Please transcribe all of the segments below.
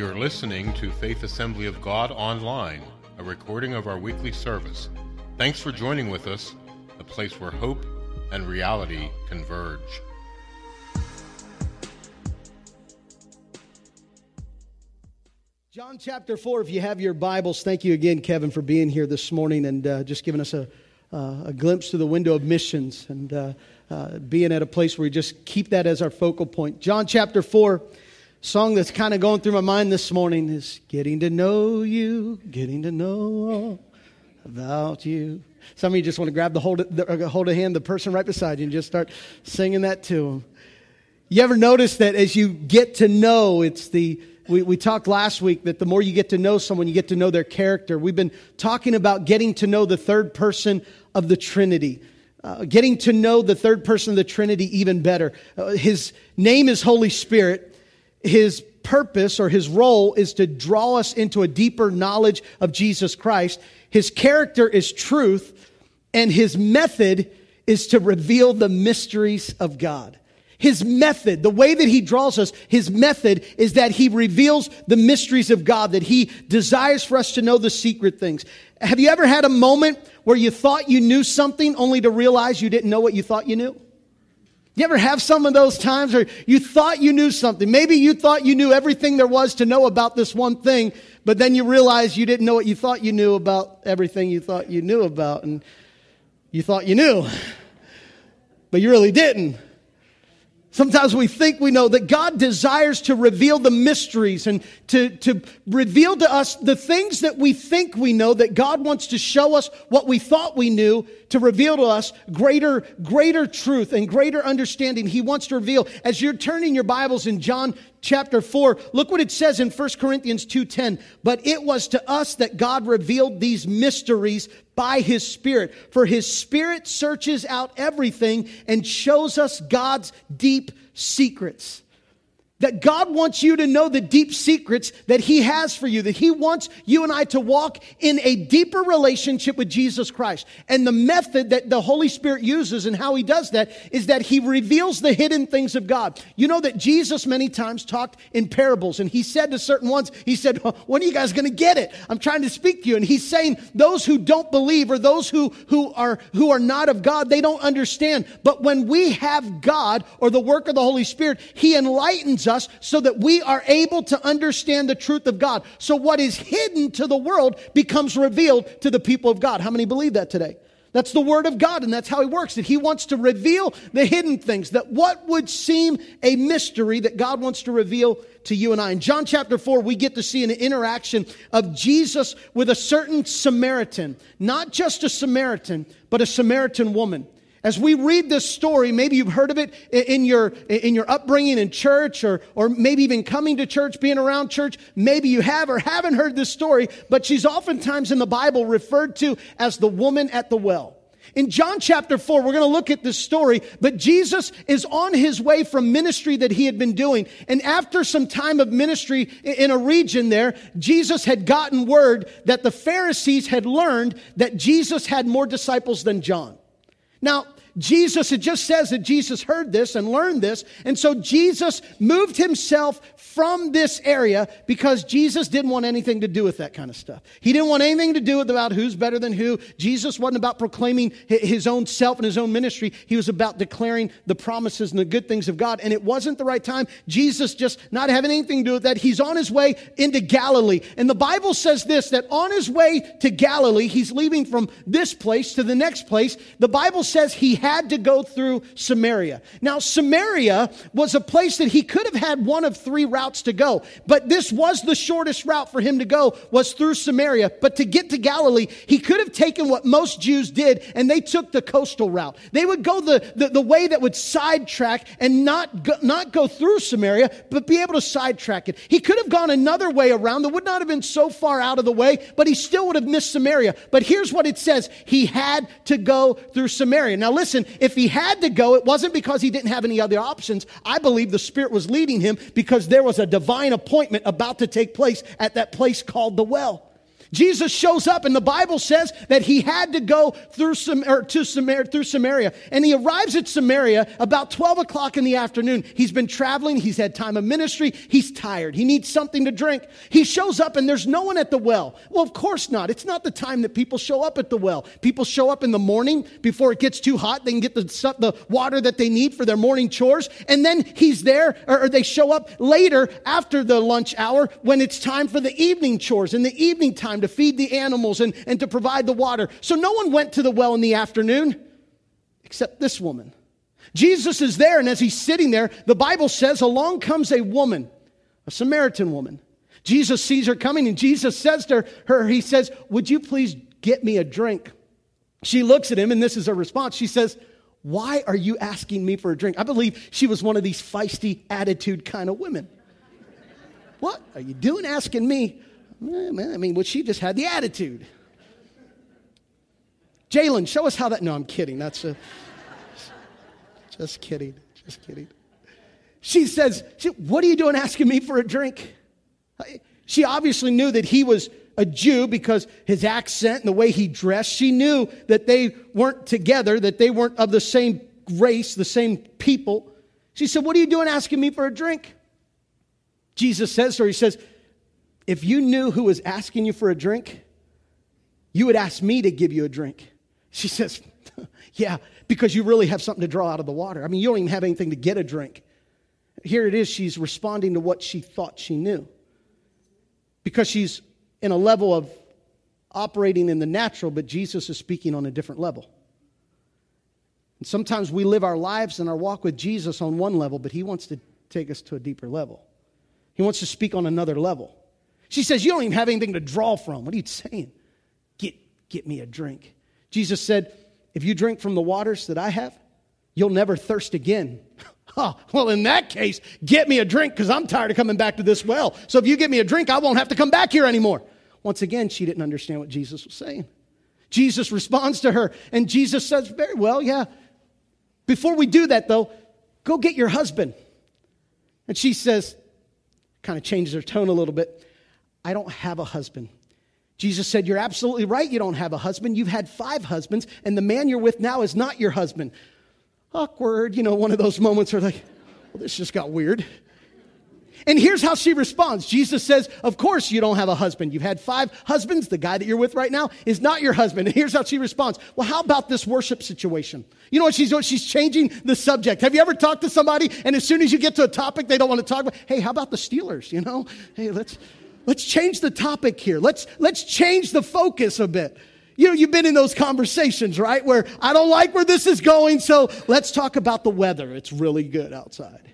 You're listening to Faith Assembly of God Online, a recording of our weekly service. Thanks for joining with us, the place where hope and reality converge. John chapter 4, if you have your Bibles, thank you again, Kevin, for being here this morning and uh, just giving us a, uh, a glimpse to the window of missions and uh, uh being at a place where we just keep that as our focal point. John chapter 4 song that's kind of going through my mind this morning is Getting to Know You, Getting to Know All About You. Some of you just want to grab the hold of, the, hold of hand, the person right beside you, and just start singing that to them. You ever notice that as you get to know, it's the we, we talked last week that the more you get to know someone, you get to know their character. We've been talking about getting to know the third person of the Trinity. Uh, getting to know the third person of the Trinity even better. Uh, his name is Holy Spirit his purpose or his role is to draw us into a deeper knowledge of Jesus Christ. His character is truth, and his method is to reveal the mysteries of God. His method, the way that he draws us, his method is that he reveals the mysteries of God, that he desires for us to know the secret things. Have you ever had a moment where you thought you knew something only to realize you didn't know what you thought you knew? You ever have some of those times where you thought you knew something? Maybe you thought you knew everything there was to know about this one thing, but then you realize you didn't know what you thought you knew about everything you thought you knew about, and you thought you knew, but you really didn't. Sometimes we think we know that God desires to reveal the mysteries and to, to reveal to us the things that we think we know, that God wants to show us what we thought we knew, to reveal to us greater, greater truth and greater understanding. He wants to reveal. As you're turning your Bibles in John chapter 4, look what it says in 1 Corinthians 2.10. But it was to us that God revealed these mysteries by his Spirit. For his Spirit searches out everything and shows us God's deep secrets. That God wants you to know the deep secrets that He has for you, that He wants you and I to walk in a deeper relationship with Jesus Christ. And the method that the Holy Spirit uses and how He does that is that He reveals the hidden things of God. You know that Jesus many times talked in parables and He said to certain ones, He said, When are you guys going to get it? I'm trying to speak to you. And He's saying, Those who don't believe or those who, who, are, who are not of God, they don't understand. But when we have God or the work of the Holy Spirit, He enlightens so that we are able to understand the truth of God. So what is hidden to the world becomes revealed to the people of God. How many believe that today? That's the word of God, and that's how he works. That he wants to reveal the hidden things, that what would seem a mystery that God wants to reveal to you and I. In John chapter 4, we get to see an interaction of Jesus with a certain Samaritan, not just a Samaritan, but a Samaritan woman. As we read this story, maybe you've heard of it in your, in your upbringing in church or, or maybe even coming to church, being around church. Maybe you have or haven't heard this story, but she's oftentimes in the Bible referred to as the woman at the well. In John chapter 4, we're going to look at this story, but Jesus is on his way from ministry that he had been doing. And after some time of ministry in a region there, Jesus had gotten word that the Pharisees had learned that Jesus had more disciples than John. Now, Jesus, it just says that Jesus heard this and learned this. And so Jesus moved himself from this area because Jesus didn't want anything to do with that kind of stuff. He didn't want anything to do with about who's better than who. Jesus wasn't about proclaiming his own self and his own ministry. He was about declaring the promises and the good things of God. And it wasn't the right time. Jesus just not having anything to do with that. He's on his way into Galilee. And the Bible says this, that on his way to Galilee, he's leaving from this place to the next place. The Bible says he had to go through Samaria. Now, Samaria was a place that he could have had one of three routes to go, but this was the shortest route for him to go was through Samaria. But to get to Galilee, he could have taken what most Jews did, and they took the coastal route. They would go the, the, the way that would sidetrack and not go, not go through Samaria, but be able to sidetrack it. He could have gone another way around that would not have been so far out of the way, but he still would have missed Samaria. But here's what it says. He had to go through Samaria. Now listen, listen, if he had to go, it wasn't because he didn't have any other options. I believe the Spirit was leading him because there was a divine appointment about to take place at that place called the well. Jesus shows up, and the Bible says that he had to go through to Samaria, through Samaria, and he arrives at Samaria about twelve o'clock in the afternoon. He's been traveling. He's had time of ministry. He's tired. He needs something to drink. He shows up, and there's no one at the well. Well, of course not. It's not the time that people show up at the well. People show up in the morning before it gets too hot. They can get the the water that they need for their morning chores, and then he's there, or, or they show up later after the lunch hour when it's time for the evening chores in the evening time time to feed the animals and, and to provide the water. So no one went to the well in the afternoon except this woman. Jesus is there, and as he's sitting there, the Bible says, along comes a woman, a Samaritan woman. Jesus sees her coming, and Jesus says to her, He says, Would you please get me a drink? She looks at him, and this is her response. She says, Why are you asking me for a drink? I believe she was one of these feisty attitude kind of women. what are you doing asking me I mean, well, she just had the attitude. Jalen, show us how that. No, I'm kidding. That's a, just kidding. Just kidding. She says, What are you doing asking me for a drink? She obviously knew that he was a Jew because his accent and the way he dressed. She knew that they weren't together, that they weren't of the same race, the same people. She said, What are you doing asking me for a drink? Jesus says her, He says, if you knew who was asking you for a drink, you would ask me to give you a drink. She says, Yeah, because you really have something to draw out of the water. I mean, you don't even have anything to get a drink. Here it is, she's responding to what she thought she knew. Because she's in a level of operating in the natural, but Jesus is speaking on a different level. And sometimes we live our lives and our walk with Jesus on one level, but he wants to take us to a deeper level. He wants to speak on another level. She says, You don't even have anything to draw from. What are you saying? Get, get me a drink. Jesus said, If you drink from the waters that I have, you'll never thirst again. Oh, well, in that case, get me a drink because I'm tired of coming back to this well. So if you get me a drink, I won't have to come back here anymore. Once again, she didn't understand what Jesus was saying. Jesus responds to her, and Jesus says, Very well, yeah. Before we do that, though, go get your husband. And she says, kind of changes her tone a little bit. I don't have a husband. Jesus said, You're absolutely right, you don't have a husband. You've had five husbands, and the man you're with now is not your husband. Awkward, you know, one of those moments where, like, well, this just got weird. And here's how she responds Jesus says, Of course, you don't have a husband. You've had five husbands. The guy that you're with right now is not your husband. And here's how she responds Well, how about this worship situation? You know what she's doing? She's changing the subject. Have you ever talked to somebody and as soon as you get to a topic they don't want to talk about, hey, how about the Steelers? You know, hey, let's, let's change the topic here. Let's, let's change the focus a bit. You know, you've been in those conversations, right? Where I don't like where this is going, so let's talk about the weather. It's really good outside.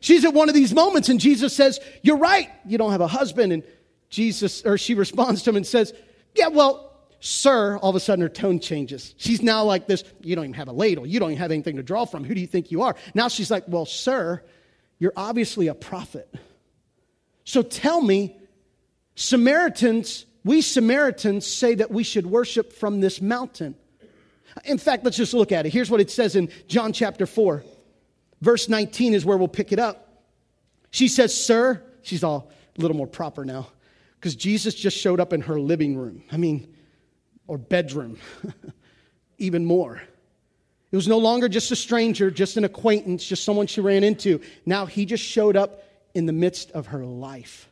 She's at one of these moments, and Jesus says, You're right, you don't have a husband. And Jesus, or she responds to him and says, Yeah, well, sir, all of a sudden her tone changes. She's now like this, You don't even have a ladle. You don't even have anything to draw from. Who do you think you are? Now she's like, Well, sir, you're obviously a prophet. So tell me, Samaritans, we Samaritans say that we should worship from this mountain. In fact, let's just look at it. Here's what it says in John chapter 4. Verse 19 is where we'll pick it up. She says, Sir, she's all a little more proper now, because Jesus just showed up in her living room. I mean, or bedroom, even more. It was no longer just a stranger, just an acquaintance, just someone she ran into. Now he just showed up in the midst of her life.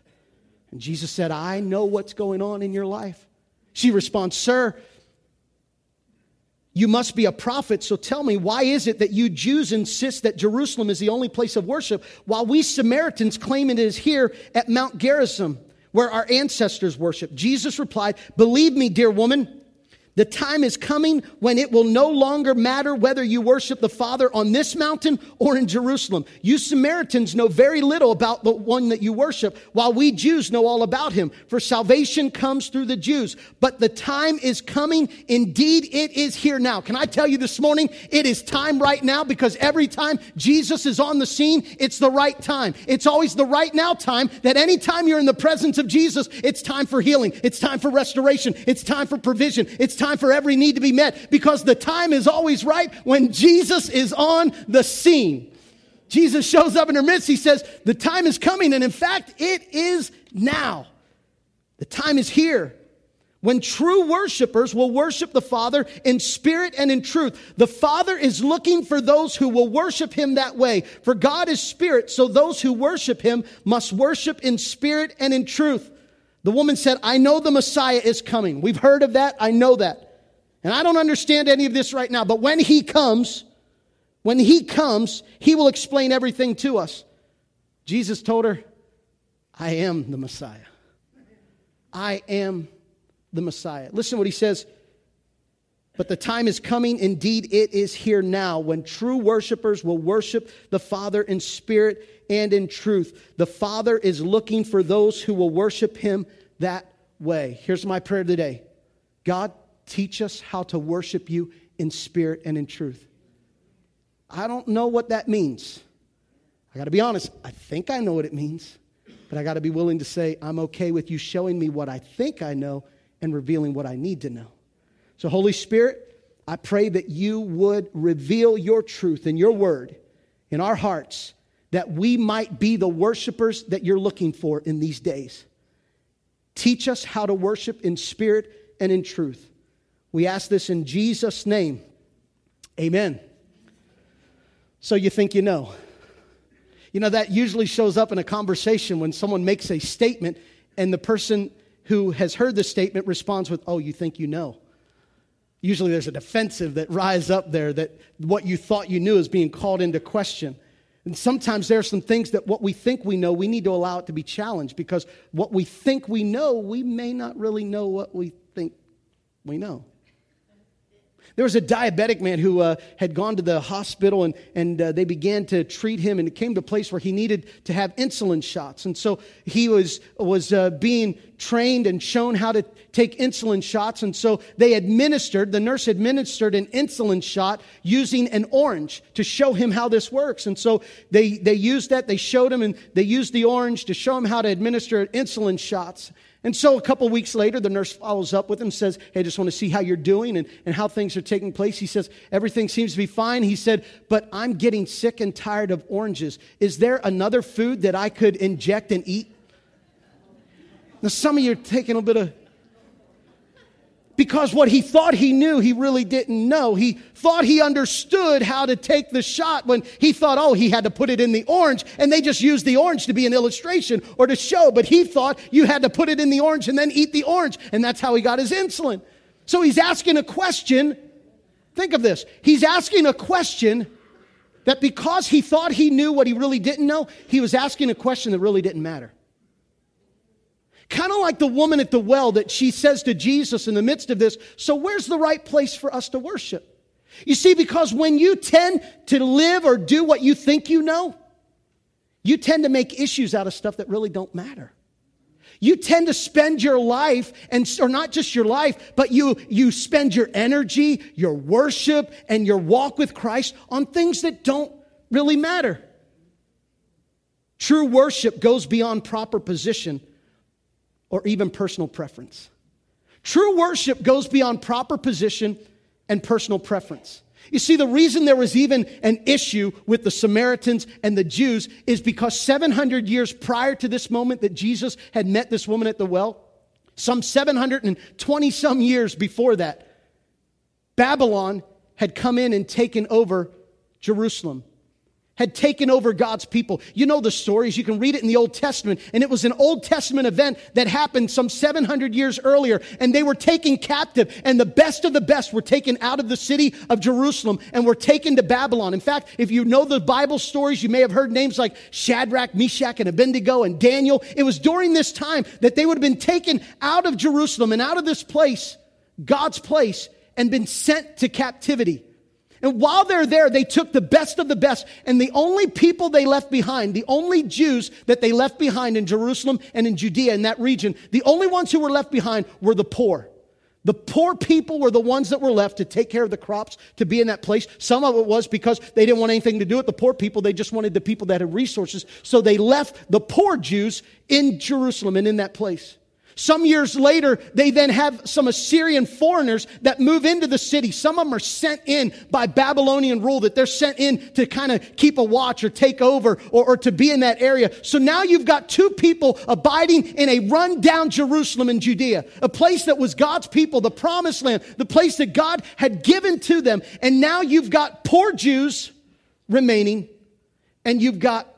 And Jesus said, I know what's going on in your life. She responds, Sir, you must be a prophet, so tell me, why is it that you Jews insist that Jerusalem is the only place of worship, while we Samaritans claim it is here at Mount Gerizim, where our ancestors worship? Jesus replied, Believe me, dear woman, the time is coming when it will no longer matter whether you worship the Father on this mountain or in Jerusalem. You Samaritans know very little about the one that you worship, while we Jews know all about him. For salvation comes through the Jews. But the time is coming. Indeed, it is here now. Can I tell you this morning? It is time right now because every time Jesus is on the scene, it's the right time. It's always the right now time that anytime you're in the presence of Jesus, it's time for healing. It's time for restoration. It's time for provision. It's time for every need to be met because the time is always right when Jesus is on the scene. Jesus shows up in her midst. He says, The time is coming. And in fact, it is now. The time is here When true worshipers will worship the Father in spirit and in truth. The Father is looking for those who will worship Him that way. For God is spirit, so those who worship Him must worship in spirit and in truth. The woman said, I know the Messiah is coming. We've heard of that. I know that. And I don't understand any of this right now, but when He comes, when He comes, He will explain everything to us. Jesus told her, I am the Messiah. I am the Messiah. Listen to what he says. But the time is coming, indeed, it is here now, when true worshipers will worship the Father in spirit and in truth. The Father is looking for those who will worship him that way. Here's my prayer today God, teach us how to worship you in spirit and in truth. I don't know what that means. I got to be honest, I think I know what it means, but I got to be willing to say, I'm okay with you showing me what I think I know and revealing what I need to know. So, Holy Spirit, I pray that you would reveal your truth and your word in our hearts that we might be the worshipers that you're looking for in these days. Teach us how to worship in spirit and in truth. We ask this in Jesus' name. Amen. So you think you know. You know, that usually shows up in a conversation when someone makes a statement and the person who has heard the statement responds with, Oh, you think you know. Usually there's a defensive that rise up there that what you thought you knew is being called into question. And sometimes there are some things that what we think we know, we need to allow it to be challenged because what we think we know, we may not really know what we think we know. There was a diabetic man who uh, had gone to the hospital and, and uh, they began to treat him, and it came to a place where he needed to have insulin shots. And so he was, was uh, being trained and shown how to take insulin shots. And so they administered, the nurse administered an insulin shot using an orange to show him how this works. And so they, they used that, they showed him, and they used the orange to show him how to administer insulin shots. And so a couple weeks later, the nurse follows up with him, says, Hey, I just want to see how you're doing and, and how things are taking place. He says, Everything seems to be fine. He said, But I'm getting sick and tired of oranges. Is there another food that I could inject and eat? Now, some of you are taking a little bit of because what he thought he knew, he really didn't know. He thought he understood how to take the shot when he thought, oh, he had to put it in the orange, and they just used the orange to be an illustration or to show. But he thought you had to put it in the orange and then eat the orange, and that's how he got his insulin. So he's asking a question. Think of this. He's asking a question that because he thought he knew what he really didn't know, he was asking a question that really didn't matter. Kind of like the woman at the well that she says to Jesus in the midst of this, So where's the right place for us to worship? You see, because when you tend to live or do what you think you know, you tend to make issues out of stuff that really don't matter. You tend to spend your life, and or not just your life, but you you spend your energy, your worship, and your walk with Christ on things that don't really matter. True worship goes beyond proper position or even personal preference. True worship goes beyond proper position and personal preference. You see, the reason there was even an issue with the Samaritans and the Jews is because 700 years prior to this moment that Jesus had met this woman at the well, some 720 some years before that, Babylon had come in and taken over Jerusalem had taken over God's people. You know the stories. You can read it in the Old Testament. And it was an Old Testament event that happened some 700 years earlier. And they were taken captive. And the best of the best were taken out of the city of Jerusalem and were taken to Babylon. In fact, if you know the Bible stories, you may have heard names like Shadrach, Meshach, and Abednego and Daniel. It was during this time that they would have been taken out of Jerusalem and out of this place, God's place, and been sent to captivity. And while they're there, they took the best of the best. And the only people they left behind, the only Jews that they left behind in Jerusalem and in Judea, in that region, the only ones who were left behind were the poor. The poor people were the ones that were left to take care of the crops, to be in that place. Some of it was because they didn't want anything to do with the poor people. They just wanted the people that had resources. So they left the poor Jews in Jerusalem and in that place. Some years later, they then have some Assyrian foreigners that move into the city. Some of them are sent in by Babylonian rule, that they're sent in to kind of keep a watch or take over or, or, to be in that area. So now you've got two people abiding in a rundown Jerusalem in Judea, a place that was God's people, the promised land, the place that God had given to them. And now you've got poor Jews remaining, and you've got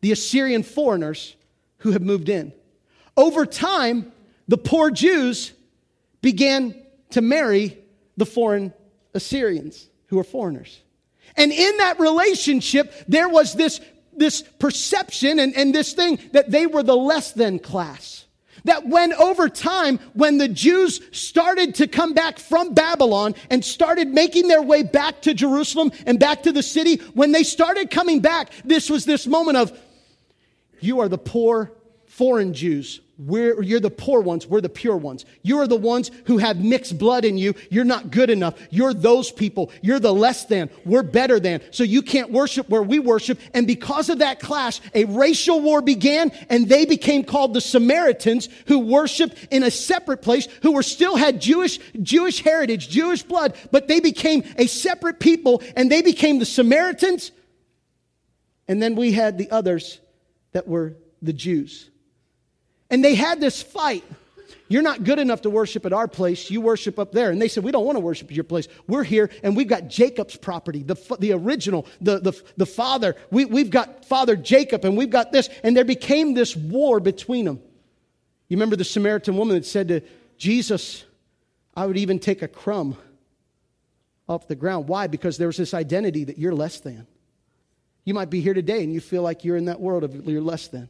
the Assyrian foreigners who have moved in. Over time, the poor Jews began to marry the foreign Assyrians who are foreigners. And in that relationship, there was this, this perception and, and this thing that they were the less than class. That when over time, when the Jews started to come back from Babylon and started making their way back to Jerusalem and back to the city, when they started coming back, this was this moment of, you are the poor foreign Jews we're, you're the poor ones. We're the pure ones. You are the ones who have mixed blood in you. You're not good enough. You're those people. You're the less than. We're better than. So you can't worship where we worship. And because of that clash, a racial war began and they became called the Samaritans who worshiped in a separate place, who were still had Jewish, Jewish heritage, Jewish blood, but they became a separate people and they became the Samaritans. And then we had the others that were the Jews. And they had this fight. You're not good enough to worship at our place. You worship up there. And they said, We don't want to worship at your place. We're here and we've got Jacob's property, the, the original, the, the, the father. We, we've got Father Jacob and we've got this. And there became this war between them. You remember the Samaritan woman that said to Jesus, I would even take a crumb off the ground. Why? Because there was this identity that you're less than. You might be here today and you feel like you're in that world of you're less than.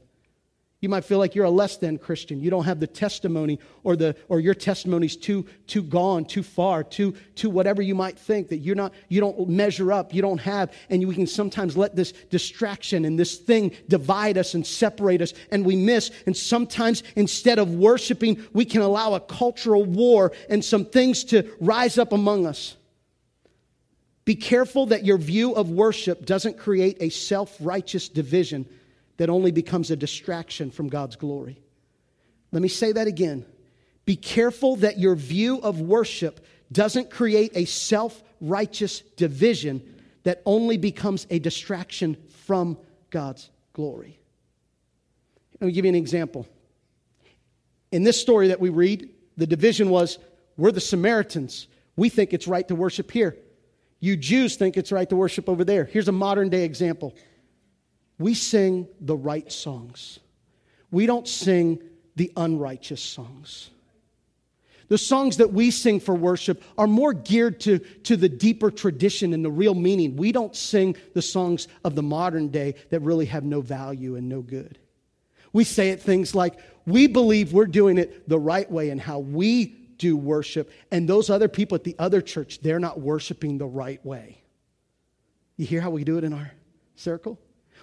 You might feel like you're a less than Christian. You don't have the testimony or the or your testimony's too too gone, too far, too too whatever you might think that you're not you don't measure up, you don't have and we can sometimes let this distraction and this thing divide us and separate us and we miss and sometimes instead of worshiping, we can allow a cultural war and some things to rise up among us. Be careful that your view of worship doesn't create a self-righteous division that only becomes a distraction from God's glory. Let me say that again. Be careful that your view of worship doesn't create a self righteous division that only becomes a distraction from God's glory. Let me give you an example. In this story that we read, the division was we're the Samaritans. We think it's right to worship here. You Jews think it's right to worship over there. Here's a modern day example we sing the right songs. We don't sing the unrighteous songs. The songs that we sing for worship are more geared to, to the deeper tradition and the real meaning. We don't sing the songs of the modern day that really have no value and no good. We say it things like, we believe we're doing it the right way and how we do worship, and those other people at the other church, they're not worshiping the right way. You hear how we do it in our circle?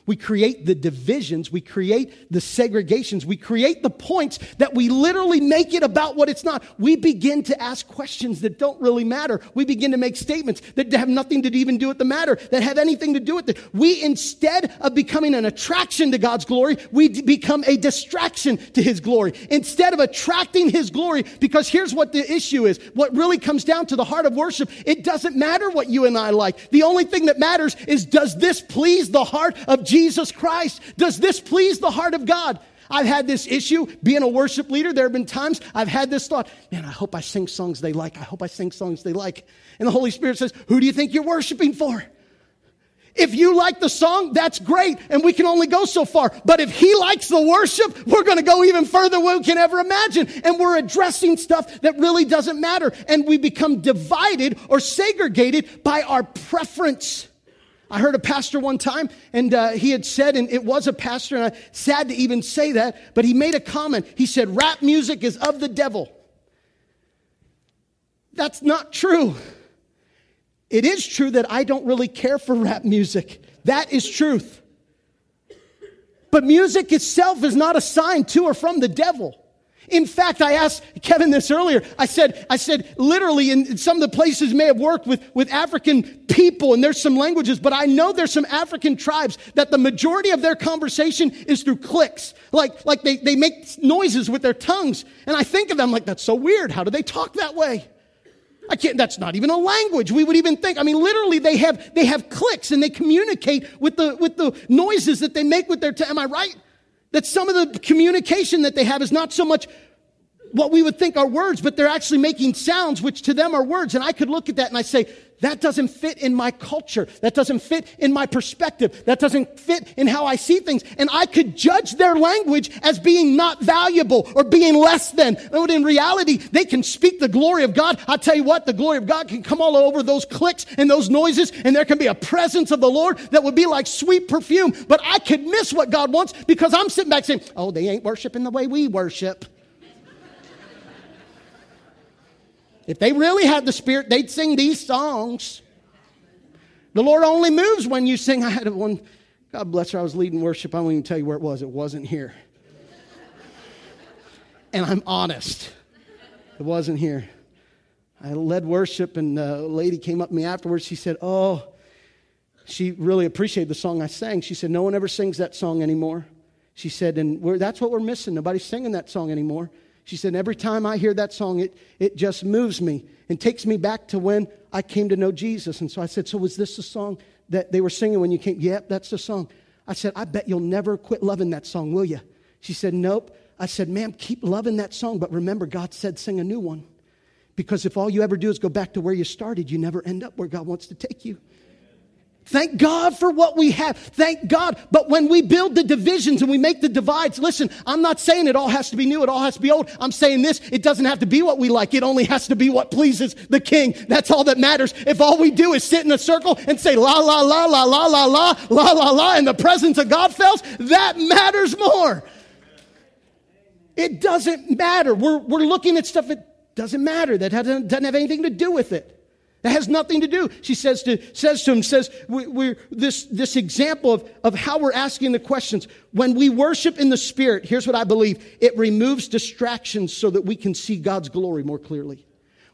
We create the divisions, we create the segregations, we create the points that we literally make it about what it's not. We begin to ask questions that don't really matter. We begin to make statements that have nothing to even do with the matter, that have anything to do with it. We, instead of becoming an attraction to God's glory, we d- become a distraction to His glory. Instead of attracting His glory, because here's what the issue is what really comes down to the heart of worship, it doesn't matter what you and I like. The only thing that matters is does this please the heart of Jesus? Jesus Christ? Does this please the heart of God? I've had this issue being a worship leader. There have been times I've had this thought, man, I hope I sing songs they like. I hope I sing songs they like. And the Holy Spirit says, who do you think you're worshiping for? If you like the song, that's great, and we can only go so far. But if he likes the worship, we're going to go even further than we can ever imagine. And we're addressing stuff that really doesn't matter. And we become divided or segregated by our preference. I heard a pastor one time, and uh, he had said, and it was a pastor, and I'm sad to even say that, but he made a comment. He said, Rap music is of the devil. That's not true. It is true that I don't really care for rap music. That is truth. But music itself is not a sign to or from the devil. In fact, I asked Kevin this earlier. I said, I said, literally, in some of the places may have worked with, with African people, and there's some languages, but I know there's some African tribes that the majority of their conversation is through clicks. Like, like they, they make noises with their tongues. And I think of them like, that's so weird. How do they talk that way? I can't, that's not even a language. We would even think. I mean, literally, they have, they have clicks and they communicate with the, with the noises that they make with their, t- am I right? That some of the communication that they have is not so much what we would think are words, but they're actually making sounds, which to them are words. And I could look at that and I say, that doesn't fit in my culture. That doesn't fit in my perspective. That doesn't fit in how I see things. And I could judge their language as being not valuable or being less than. But in reality, they can speak the glory of God. I'll tell you what, the glory of God can come all over those clicks and those noises, and there can be a presence of the Lord that would be like sweet perfume. But I could miss what God wants because I'm sitting back saying, oh, they ain't worshiping the way we worship. If they really had the Spirit, they'd sing these songs. The Lord only moves when you sing. I had one, God bless her, I was leading worship. I won't even tell you where it was. It wasn't here. and I'm honest, it wasn't here. I led worship, and uh, a lady came up to me afterwards. She said, Oh, she really appreciated the song I sang. She said, No one ever sings that song anymore. She said, And that's what we're missing. Nobody's singing that song anymore. She said, Every time I hear that song, it, it just moves me and takes me back to when I came to know Jesus. And so I said, So was this the song that they were singing when you came? Yep, that's the song. I said, I bet you'll never quit loving that song, will you? She said, Nope. I said, Ma'am, keep loving that song, but remember, God said, Sing a new one. Because if all you ever do is go back to where you started, you never end up where God wants to take you. Thank God for what we have. Thank God. But when we build the divisions and we make the divides, listen, I'm not saying it all has to be new, it all has to be old. I'm saying this, it doesn't have to be what we like. It only has to be what pleases the king. That's all that matters. If all we do is sit in a circle and say la, la, la, la, la, la, la, la, la, la, and the presence of God fails, that matters more. It doesn't matter. We're, we're looking at stuff that doesn't matter, that doesn't, have anything to do with it. That has nothing to do. She says to, says to him, says, we, are this, this example of, of how we're asking the questions. When we worship in the Spirit, here's what I believe it removes distractions so that we can see God's glory more clearly.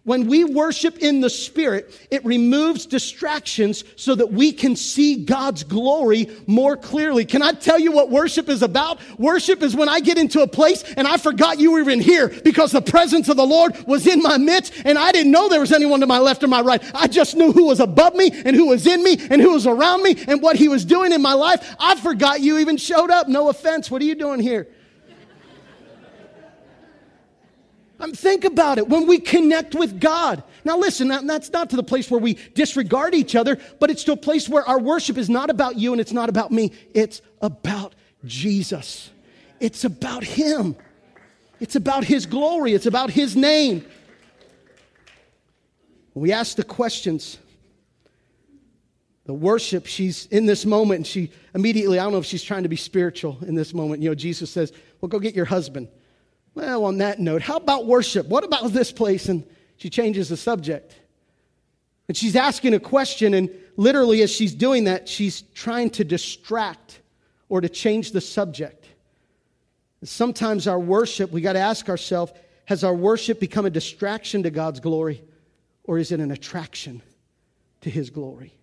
When we worship in the Spirit, it removes distractions so that we can see God's glory more clearly. Can I tell you what worship is about? Worship is when I get into a place and I forgot you were even here because the presence of the Lord was in my midst and I didn't know there was anyone to my left or my right. I just knew who was above me and who was in me and who was around me and what He was doing in my life. I forgot you even showed up. No offense. What are you doing here? Um, think about it. When we connect with God. Now, listen, that, that's not to the place where we disregard each other, but it's to a place where our worship is not about you and it's not about me. It's about Jesus. It's about Him. It's about His glory. It's about His name. We ask the questions. The worship, she's in this moment, and she immediately, I don't know if she's trying to be spiritual in this moment. You know, Jesus says, Well, go get your husband. Well, on that note, how about worship? What about this place? And she changes the subject. And she's asking a question, and literally, as she's doing that, she's trying to distract or to change the subject. And sometimes our worship, we got to ask ourselves has our worship become a distraction to God's glory, or is it an attraction to His glory?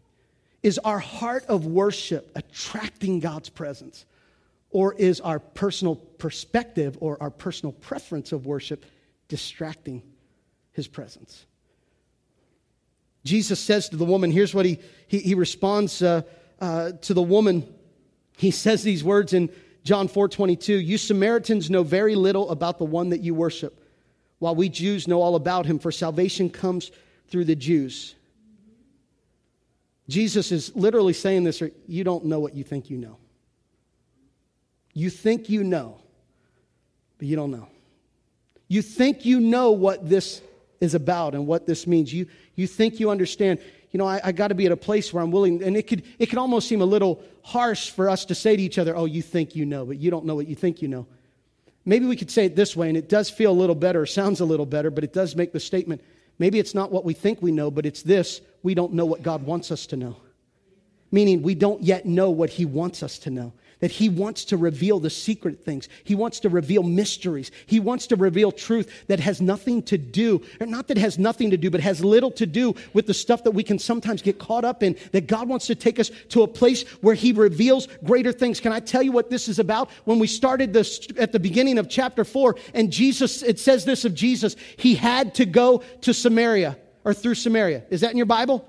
Is our heart of worship attracting God's presence? Or is our personal perspective or our personal preference of worship distracting his presence? Jesus says to the woman, here's what he, he, he responds uh, uh, to the woman. He says these words in John 4 22 You Samaritans know very little about the one that you worship, while we Jews know all about him, for salvation comes through the Jews. Jesus is literally saying this, or you don't know what you think you know. You think you know, but you don't know. You think you know what this is about and what this means. You, you think you understand. You know, I, I got to be at a place where I'm willing, and it could, it could almost seem a little harsh for us to say to each other, oh, you think you know, but you don't know what you think you know. Maybe we could say it this way, and it does feel a little better, sounds a little better, but it does make the statement maybe it's not what we think we know, but it's this we don't know what God wants us to know. Meaning, we don't yet know what He wants us to know. That He wants to reveal the secret things. He wants to reveal mysteries. He wants to reveal truth that has nothing to do, or not that has nothing to do, but has little to do with the stuff that we can sometimes get caught up in. That God wants to take us to a place where He reveals greater things. Can I tell you what this is about? When we started this at the beginning of chapter 4, and Jesus, it says this of Jesus, He had to go to Samaria or through Samaria. Is that in your Bible?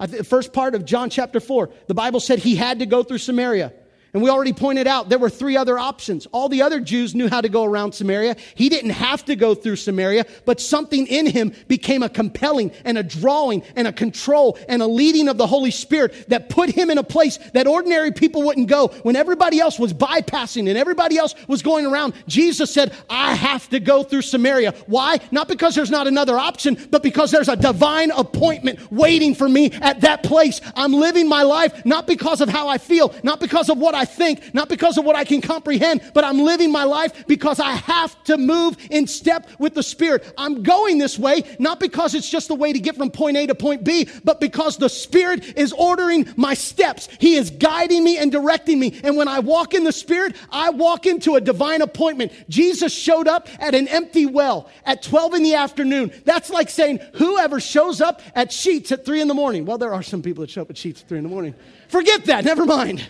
The first part of John chapter 4, the Bible said he had to go through Samaria. And we already pointed out there were three other options. All the other Jews knew how to go around Samaria. He didn't have to go through Samaria, but something in him became a compelling and a drawing and a control and a leading of the Holy Spirit that put him in a place that ordinary people wouldn't go. When everybody else was bypassing and everybody else was going around, Jesus said, I have to go through Samaria. Why? Not because there's not another option, but because there's a divine appointment waiting for me at that place. I'm living my life not because of how I feel, not because of what I I think, not because of what I can comprehend, but I'm living my life because I have to move in step with the Spirit. I'm going this way, not because it's just the way to get from point A to point B, but because the Spirit is ordering my steps. He is guiding me and directing me. And when I walk in the Spirit, I walk into a divine appointment. Jesus showed up at an empty well at 12 in the afternoon. That's like saying, whoever shows up at Sheets at 3 in the morning. Well, there are some people that show up at Sheets at 3 in the morning. Forget that, never mind.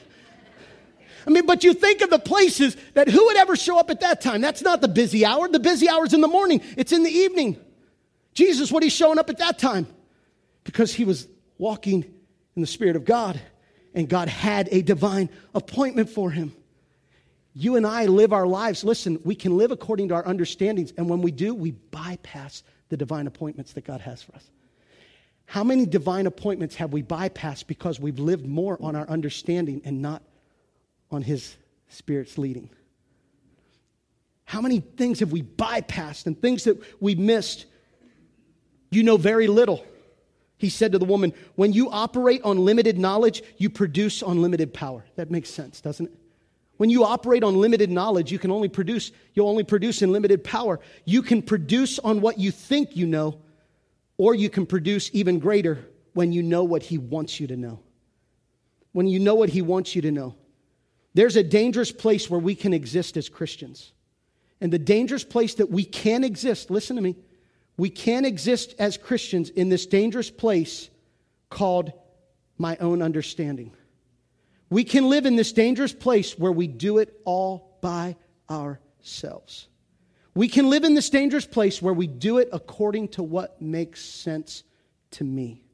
I mean, but you think of the places that who would ever show up at that time? That's not the busy hour. The busy hour is in the morning, it's in the evening. Jesus, what he's showing up at that time? Because he was walking in the Spirit of God, and God had a divine appointment for him. You and I live our lives. Listen, we can live according to our understandings, and when we do, we bypass the divine appointments that God has for us. How many divine appointments have we bypassed because we've lived more on our understanding and not on His Spirit's leading? How many things have we bypassed and things that we missed? You know very little. He said to the woman, When you operate on limited knowledge, you produce unlimited power. That makes sense, doesn't it? When you operate on limited knowledge, you can only produce, you'll only produce in limited power. You can produce on what you think you know, or you can produce even greater when you know what He wants you to know. When you know what He wants you to know. There's a dangerous place where we can exist as Christians. And the dangerous place that we can exist, listen to me, we can exist as Christians in this dangerous place called my own understanding. We can live in this dangerous place where we do it all by ourselves. We can live in this dangerous place where we do it according to what makes sense to me.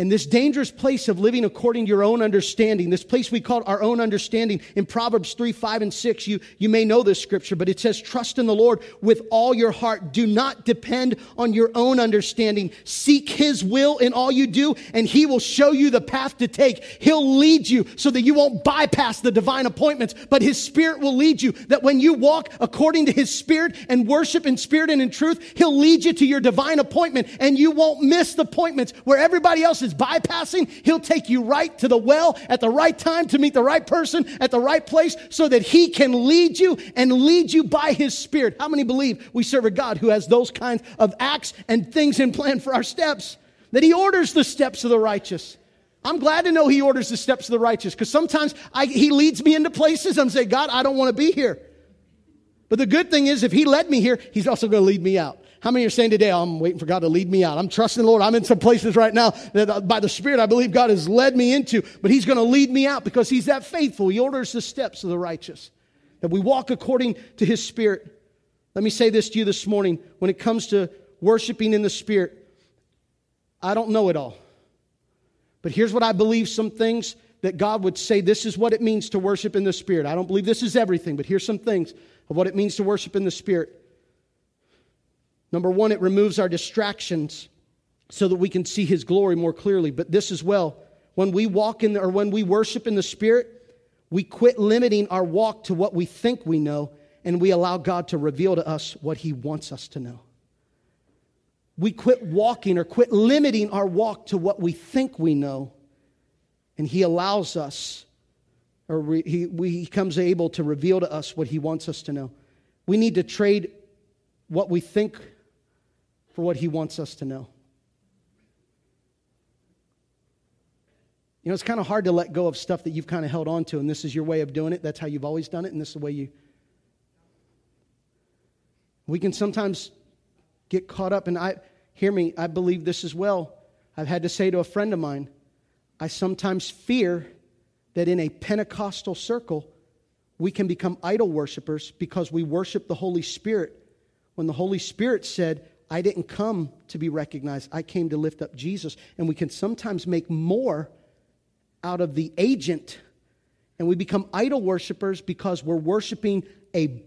And this dangerous place of living according to your own understanding, this place we call our own understanding in Proverbs 3, 5, and 6, you, you may know this scripture, but it says, Trust in the Lord with all your heart. Do not depend on your own understanding. Seek His will in all you do, and He will show you the path to take. He'll lead you so that you won't bypass the divine appointments, but His Spirit will lead you. That when you walk according to His Spirit and worship in spirit and in truth, He'll lead you to your divine appointment, and you won't miss the appointments where everybody else is is bypassing, He'll take you right to the well at the right time to meet the right person at the right place so that He can lead you and lead you by His Spirit. How many believe we serve a God who has those kinds of acts and things in plan for our steps? That He orders the steps of the righteous. I'm glad to know He orders the steps of the righteous because sometimes I, He leads me into places I'm saying, God, I don't want to be here. But the good thing is, if He led me here, He's also going to lead me out. How many are saying today, I'm waiting for God to lead me out? I'm trusting the Lord. I'm in some places right now that uh, by the Spirit I believe God has led me into, but He's going to lead me out because He's that faithful. He orders the steps of the righteous. That we walk according to His Spirit. Let me say this to you this morning. When it comes to worshiping in the Spirit, I don't know it all. But here's what I believe some things that God would say this is what it means to worship in the Spirit. I don't believe this is everything, but here's some things of what it means to worship in the Spirit. Number one, it removes our distractions so that we can see his glory more clearly. But this as well, when we walk in the, or when we worship in the Spirit, we quit limiting our walk to what we think we know and we allow God to reveal to us what he wants us to know. We quit walking or quit limiting our walk to what we think we know, and he allows us, or he, we, he comes able to reveal to us what he wants us to know. We need to trade what we think for what He wants us to know. You know, it's kind of hard to let go of stuff that you've kind of held on to, and this is your way of doing it. That's how you've always done it, and this is the way you. We can sometimes get caught up, and I hear me, I believe this as well. I've had to say to a friend of mine, I sometimes fear that in a Pentecostal circle, we can become idol worshippers because we worship the Holy Spirit when the Holy Spirit said, I didn't come to be recognized, I came to lift up Jesus. And we can sometimes make more out of the agent, and we become idol worshippers because we're worshiping a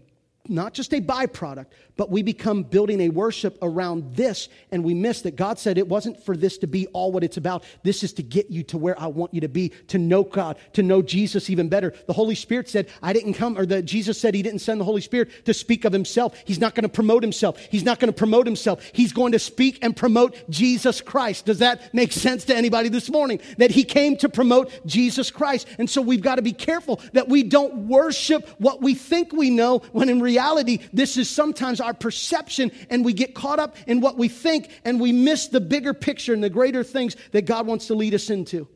not just a byproduct, but we become building a worship around this, and we miss that God said it wasn't for this to be all what it's about. This is to get you to where I want you to be, to know God, to know Jesus even better. The Holy Spirit said, I didn't come, or that Jesus said he didn't send the Holy Spirit to speak of himself. He's not going to promote himself. He's not going to promote himself. He's going to speak and promote Jesus Christ. Does that make sense to anybody this morning? That he came to promote Jesus Christ. And so we've got to be careful that we don't worship what we think we know when in reality, reality, this is sometimes our perception, and we get caught up in what we think, and we miss the bigger picture and the greater things that God wants to lead us into.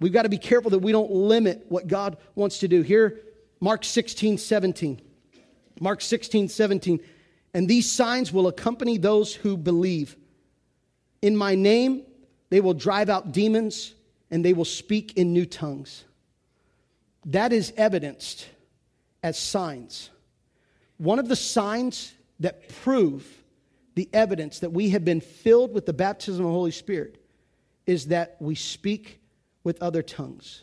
We've got to be careful that we don't limit what God wants to do. Here, Mark 16, 17. Mark 16, 17. And these signs will accompany those who believe. In my name, they will drive out demons and they will speak in new tongues. That is evidenced as signs. One of the signs that prove the evidence that we have been filled with the baptism of the Holy Spirit is that we speak with other tongues.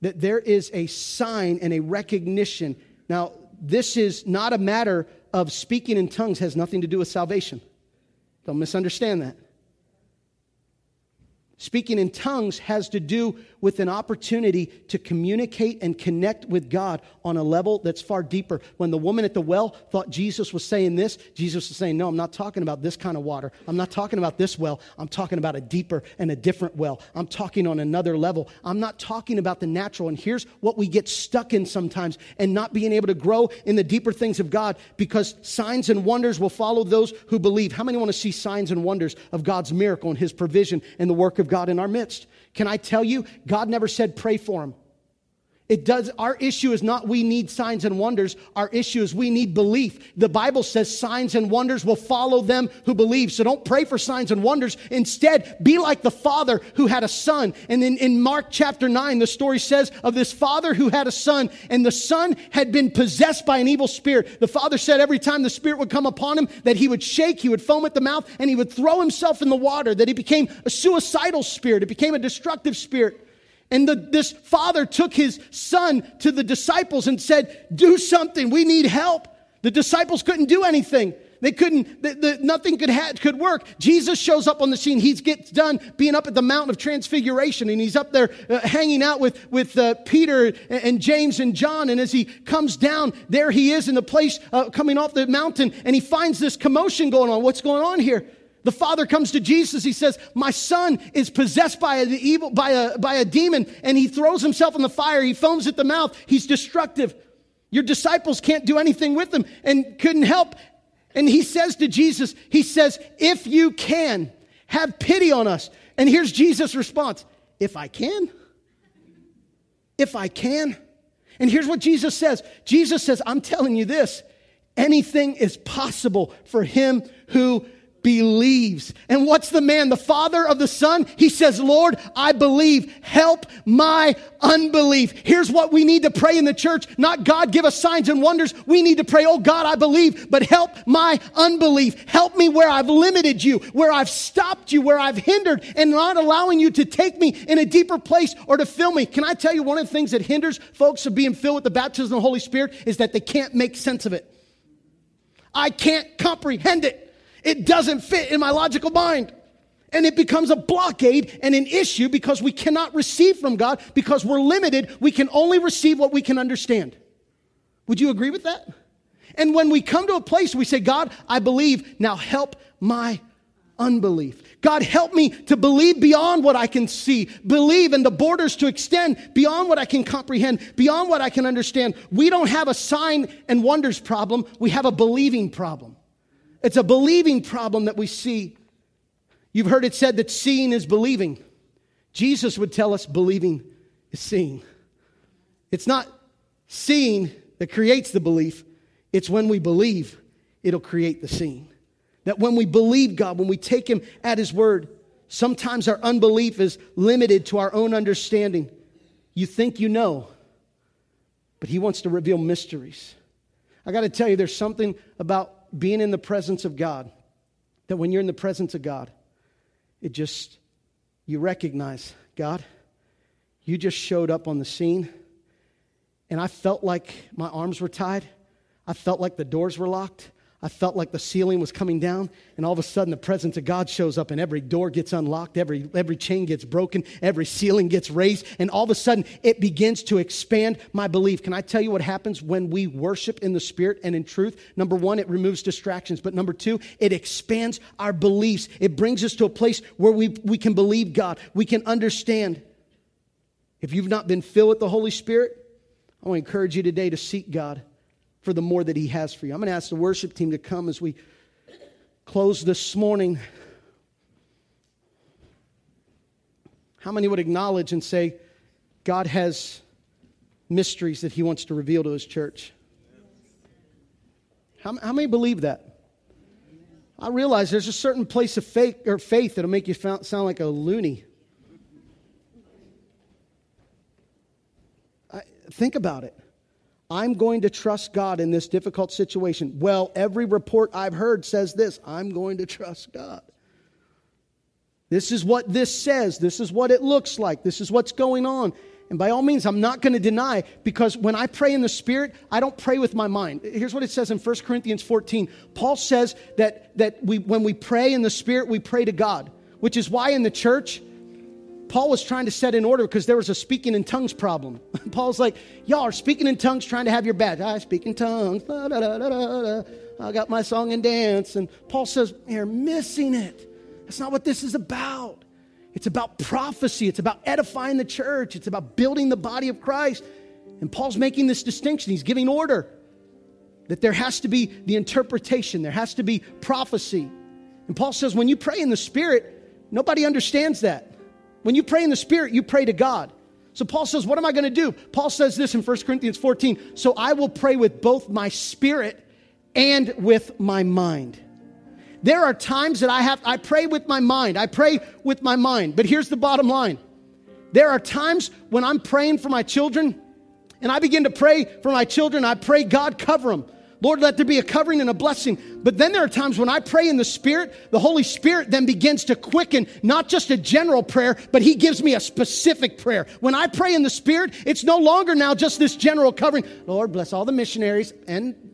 That there is a sign and a recognition. Now, this is not a matter of speaking in tongues, has nothing to do with salvation. Don't misunderstand that. Speaking in tongues has to do with an opportunity to communicate and connect with God on a level that's far deeper. When the woman at the well thought Jesus was saying this, Jesus was saying, No, I'm not talking about this kind of water. I'm not talking about this well. I'm talking about a deeper and a different well. I'm talking on another level. I'm not talking about the natural. And here's what we get stuck in sometimes and not being able to grow in the deeper things of God because signs and wonders will follow those who believe. How many want to see signs and wonders of God's miracle and His provision and the work of God in our midst? Can I tell you, God never said pray for him. It does, our issue is not we need signs and wonders. Our issue is we need belief. The Bible says signs and wonders will follow them who believe. So don't pray for signs and wonders. Instead, be like the father who had a son. And in, in Mark chapter 9, the story says of this father who had a son, and the son had been possessed by an evil spirit. The father said every time the spirit would come upon him, that he would shake, he would foam at the mouth, and he would throw himself in the water, that he became a suicidal spirit. It became a destructive spirit. And the, this father took his son to the disciples and said, Do something. We need help. The disciples couldn't do anything. They couldn't, the, the, nothing could, ha- could work. Jesus shows up on the scene. He gets done being up at the Mountain of Transfiguration, and he's up there uh, hanging out with, with uh, Peter and, and, James and John. And as he comes down, there he is in the place uh, coming off the mountain, and he finds this commotion going on. What's going on here? The father comes to Jesus. He says, My son is possessed by a, evil, by a, by a demon, and he throws himself in the fire. He foams at the mouth. He's destructive. Your disciples can't do anything with him and couldn't help. And he says to Jesus, He says, If you can, have pity on us. And here's Jesus' response If I can, if I can. And here's what Jesus says Jesus says, I'm telling you this anything is possible for him who believes. And what's the man, the father of the son? He says, Lord, I believe. Help my unbelief. Here's what we need to pray in the church. Not God give us signs and wonders. We need to pray, oh God, I believe, but help my unbelief. Help me where I've limited you, where I've stopped you, where I've hindered and not allowing you to take me in a deeper place or to fill me. Can I tell you one of the things that hinders folks of being filled with the baptism of the Holy Spirit is that they can't make sense of it. I can't comprehend it. It doesn't fit in my logical mind. And it becomes a blockade and an issue because we cannot receive from God because we're limited. We can only receive what we can understand. Would you agree with that? And when we come to a place we say, God, I believe, now help my unbelief. God, help me to believe beyond what I can see, believe in the borders to extend beyond what I can comprehend, beyond what I can understand. We don't have a sign and wonders problem, we have a believing problem. It's a believing problem that we see. You've heard it said that seeing is believing. Jesus would tell us believing is seeing. It's not seeing that creates the belief, it's when we believe, it'll create the seeing. That when we believe God, when we take Him at His word, sometimes our unbelief is limited to our own understanding. You think you know, but He wants to reveal mysteries. I got to tell you, there's something about being in the presence of God that when you're in the presence of God, it just, you recognize, God, you just showed up on the scene, and I felt like my arms were tied. I felt like the doors were locked. I felt like the ceiling was coming down, and all of a sudden the presence of God shows up, and every door gets unlocked, every, every chain gets broken, every ceiling gets raised, and all of a sudden it begins to expand my belief. Can I tell you what happens when we worship in the Spirit and in truth? Number one, it removes distractions, but number two, it expands our beliefs. It brings us to a place where we, we can believe God, we can understand. If you've not been filled with the Holy Spirit, I want to encourage you today to seek God for the more that He has for you. I'm going to ask the worship team to come as we close this morning. How many would acknowledge and say, God has mysteries that He wants to reveal to His church? How, how many believe that? I realize there's a certain place of faith or faith that'll make you sound like a loony. I, think about it. I'm going to trust God in this difficult situation. Well, every report I've heard says this I'm going to trust God. This is what this says. This is what it looks like. This is what's going on. And by all means, I'm not going to deny because when I pray in the Spirit, I don't pray with my mind. Here's what it says in 1 Corinthians 14. Paul says that, that we, when we pray in the Spirit, we pray to God, which is why in the church, Paul was trying to set in order because there was a speaking in tongues problem. Paul's like, y'all are speaking in tongues trying to have your badge. I speak in tongues. Da, da, da, I got my song and dance. And Paul says, you're missing it. That's not what this is about. It's about prophecy. It's about edifying the church. It's about building the body of Christ. And Paul's making this distinction. He's giving order that there has to be the interpretation, there has to be prophecy. And Paul says, when you pray in the Spirit, nobody understands that. When you pray in the Spirit, you pray to God. So Paul says, What am I going to do? Paul says this in 1 Corinthians 14 So I will pray with both my spirit and with my mind. There are times that I have, I pray with my mind. I pray with my mind. But here's the bottom line there are times when I'm praying for my children and I begin to pray for my children. I pray, God, cover them. Lord, let there be a covering and a blessing. But then there are times when I pray in the Spirit, the Holy Spirit then begins to quicken not just a general prayer, but He gives me a specific prayer. When I pray in the Spirit, it's no longer now just this general covering. Lord, bless all the missionaries and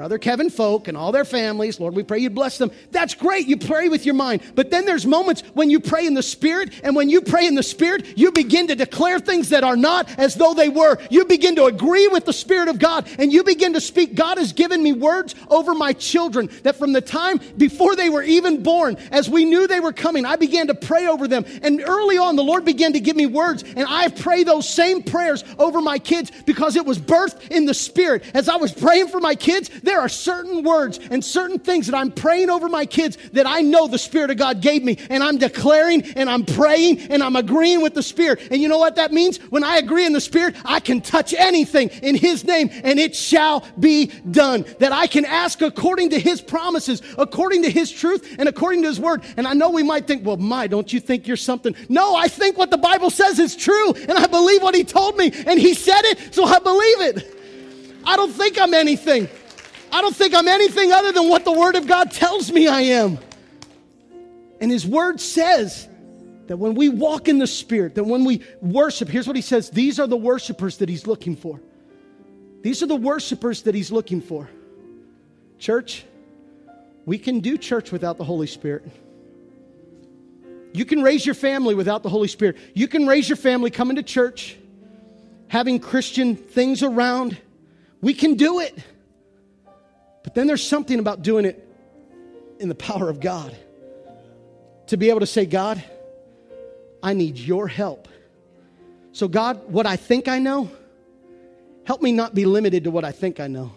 Brother Kevin Folk and all their families. Lord, we pray you bless them. That's great. You pray with your mind. But then there's moments when you pray in the Spirit, and when you pray in the Spirit, you begin to declare things that are not as though they were. You begin to agree with the Spirit of God, and you begin to speak. God has given me words over my children that from the time before they were even born, as we knew they were coming, I began to pray over them. And early on, the Lord began to give me words, and I pray those same prayers over my kids because it was birthed in the Spirit. As I was praying for my kids, there are certain words and certain things that I'm praying over my kids that I know the Spirit of God gave me. And I'm declaring and I'm praying and I'm agreeing with the Spirit. And you know what that means? When I agree in the Spirit, I can touch anything in His name and it shall be done. That I can ask according to His promises, according to His truth, and according to His word. And I know we might think, well, my, don't you think you're something? No, I think what the Bible says is true. And I believe what He told me. And He said it, so I believe it. I don't think I'm anything. I don't think I'm anything other than what the Word of God tells me I am. And His Word says that when we walk in the Spirit, that when we worship, here's what He says these are the worshipers that He's looking for. These are the worshipers that He's looking for. Church, we can do church without the Holy Spirit. You can raise your family without the Holy Spirit. You can raise your family coming to church, having Christian things around. We can do it. But then there's something about doing it in the power of God. To be able to say, God, I need your help. So, God, what I think I know, help me not be limited to what I think I know.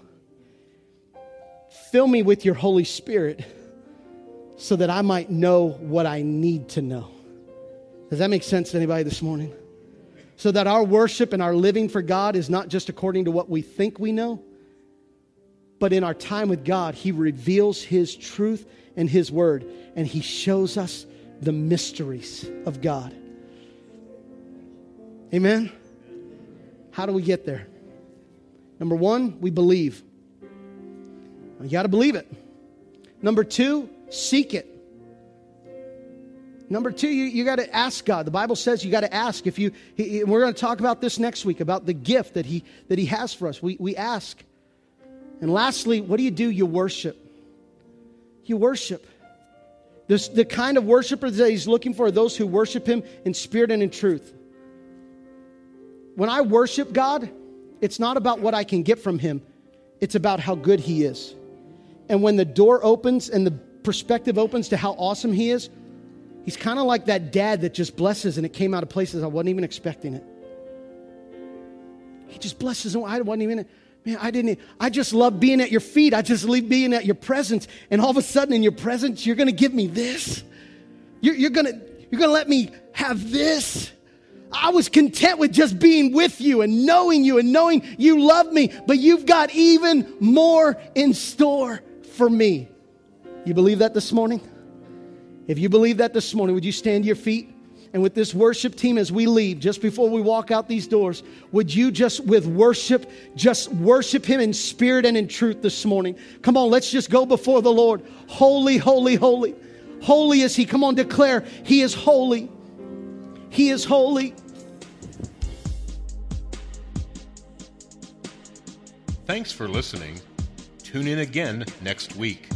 Fill me with your Holy Spirit so that I might know what I need to know. Does that make sense to anybody this morning? So that our worship and our living for God is not just according to what we think we know, but in our time with God, He reveals His truth and His word, and He shows us the mysteries of God. Amen? How do we get there? Number one, we believe. You got to believe it. Number two, seek it. Number two, you, you got to ask God. The Bible says you got to ask. If you, he, we're going to talk about this next week about the gift that He that He has for us. We we ask. And lastly, what do you do? You worship. You worship. This, the kind of worshipers that he's looking for are those who worship him in spirit and in truth. When I worship God, it's not about what I can get from him, it's about how good he is. And when the door opens and the perspective opens to how awesome he is, he's kind of like that dad that just blesses and it came out of places I wasn't even expecting it. He just blesses and I wasn't even Man, I didn't, I just love being at your feet. I just love being at your presence. And all of a sudden, in your presence, you're going to give me this. You're, you're going to, you're going to let me have this. I was content with just being with you and knowing you and knowing you love me, but you've got even more in store for me. You believe that this morning? If you believe that this morning, would you stand to your feet? And with this worship team as we leave, just before we walk out these doors, would you just with worship, just worship Him in spirit and in truth this morning? Come on, let's just go before the Lord. Holy, holy, holy. Holy is He. Come on, declare He is holy. He is holy. Thanks for listening. Tune in again next week.